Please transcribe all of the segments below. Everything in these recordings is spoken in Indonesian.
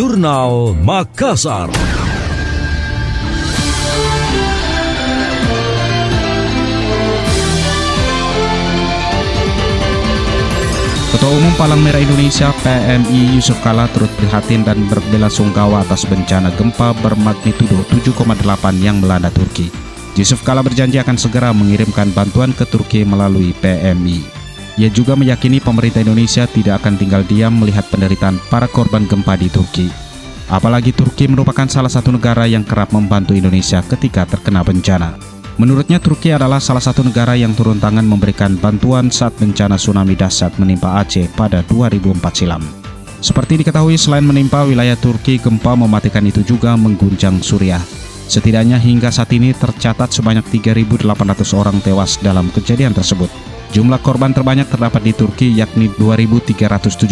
Jurnal Makassar. Ketua Umum Palang Merah Indonesia PMI Yusuf Kala turut prihatin dan berbelasungkawa atas bencana gempa bermagnitudo 7,8 yang melanda Turki. Yusuf Kala berjanji akan segera mengirimkan bantuan ke Turki melalui PMI. Ia juga meyakini pemerintah Indonesia tidak akan tinggal diam melihat penderitaan para korban gempa di Turki. Apalagi Turki merupakan salah satu negara yang kerap membantu Indonesia ketika terkena bencana. Menurutnya Turki adalah salah satu negara yang turun tangan memberikan bantuan saat bencana tsunami dahsyat menimpa Aceh pada 2004 silam. Seperti diketahui selain menimpa wilayah Turki, gempa mematikan itu juga mengguncang Suriah. Setidaknya hingga saat ini tercatat sebanyak 3.800 orang tewas dalam kejadian tersebut. Jumlah korban terbanyak terdapat di Turki yakni 2.379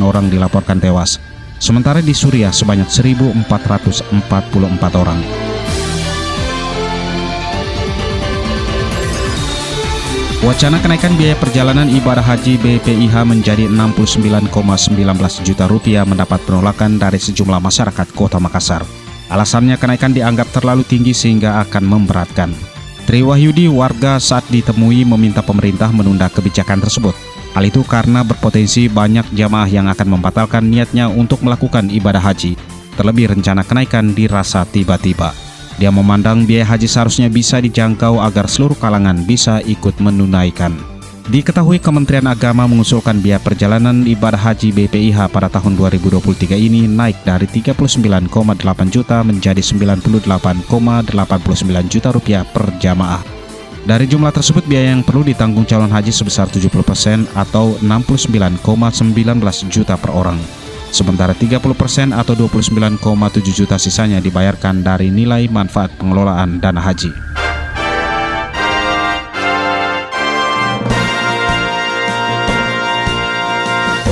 orang dilaporkan tewas. Sementara di Suriah sebanyak 1.444 orang. Wacana kenaikan biaya perjalanan ibadah haji BPIH menjadi 69,19 juta rupiah mendapat penolakan dari sejumlah masyarakat kota Makassar. Alasannya kenaikan dianggap terlalu tinggi sehingga akan memberatkan. Tri Wahyudi warga saat ditemui meminta pemerintah menunda kebijakan tersebut. Hal itu karena berpotensi banyak jamaah yang akan membatalkan niatnya untuk melakukan ibadah haji. Terlebih rencana kenaikan dirasa tiba-tiba. Dia memandang biaya haji seharusnya bisa dijangkau agar seluruh kalangan bisa ikut menunaikan. Diketahui Kementerian Agama mengusulkan biaya perjalanan ibadah haji BPIH pada tahun 2023 ini naik dari 39,8 juta menjadi 98,89 juta rupiah per jamaah. Dari jumlah tersebut biaya yang perlu ditanggung calon haji sebesar 70% atau 69,19 juta per orang. Sementara 30% atau 29,7 juta sisanya dibayarkan dari nilai manfaat pengelolaan dana haji.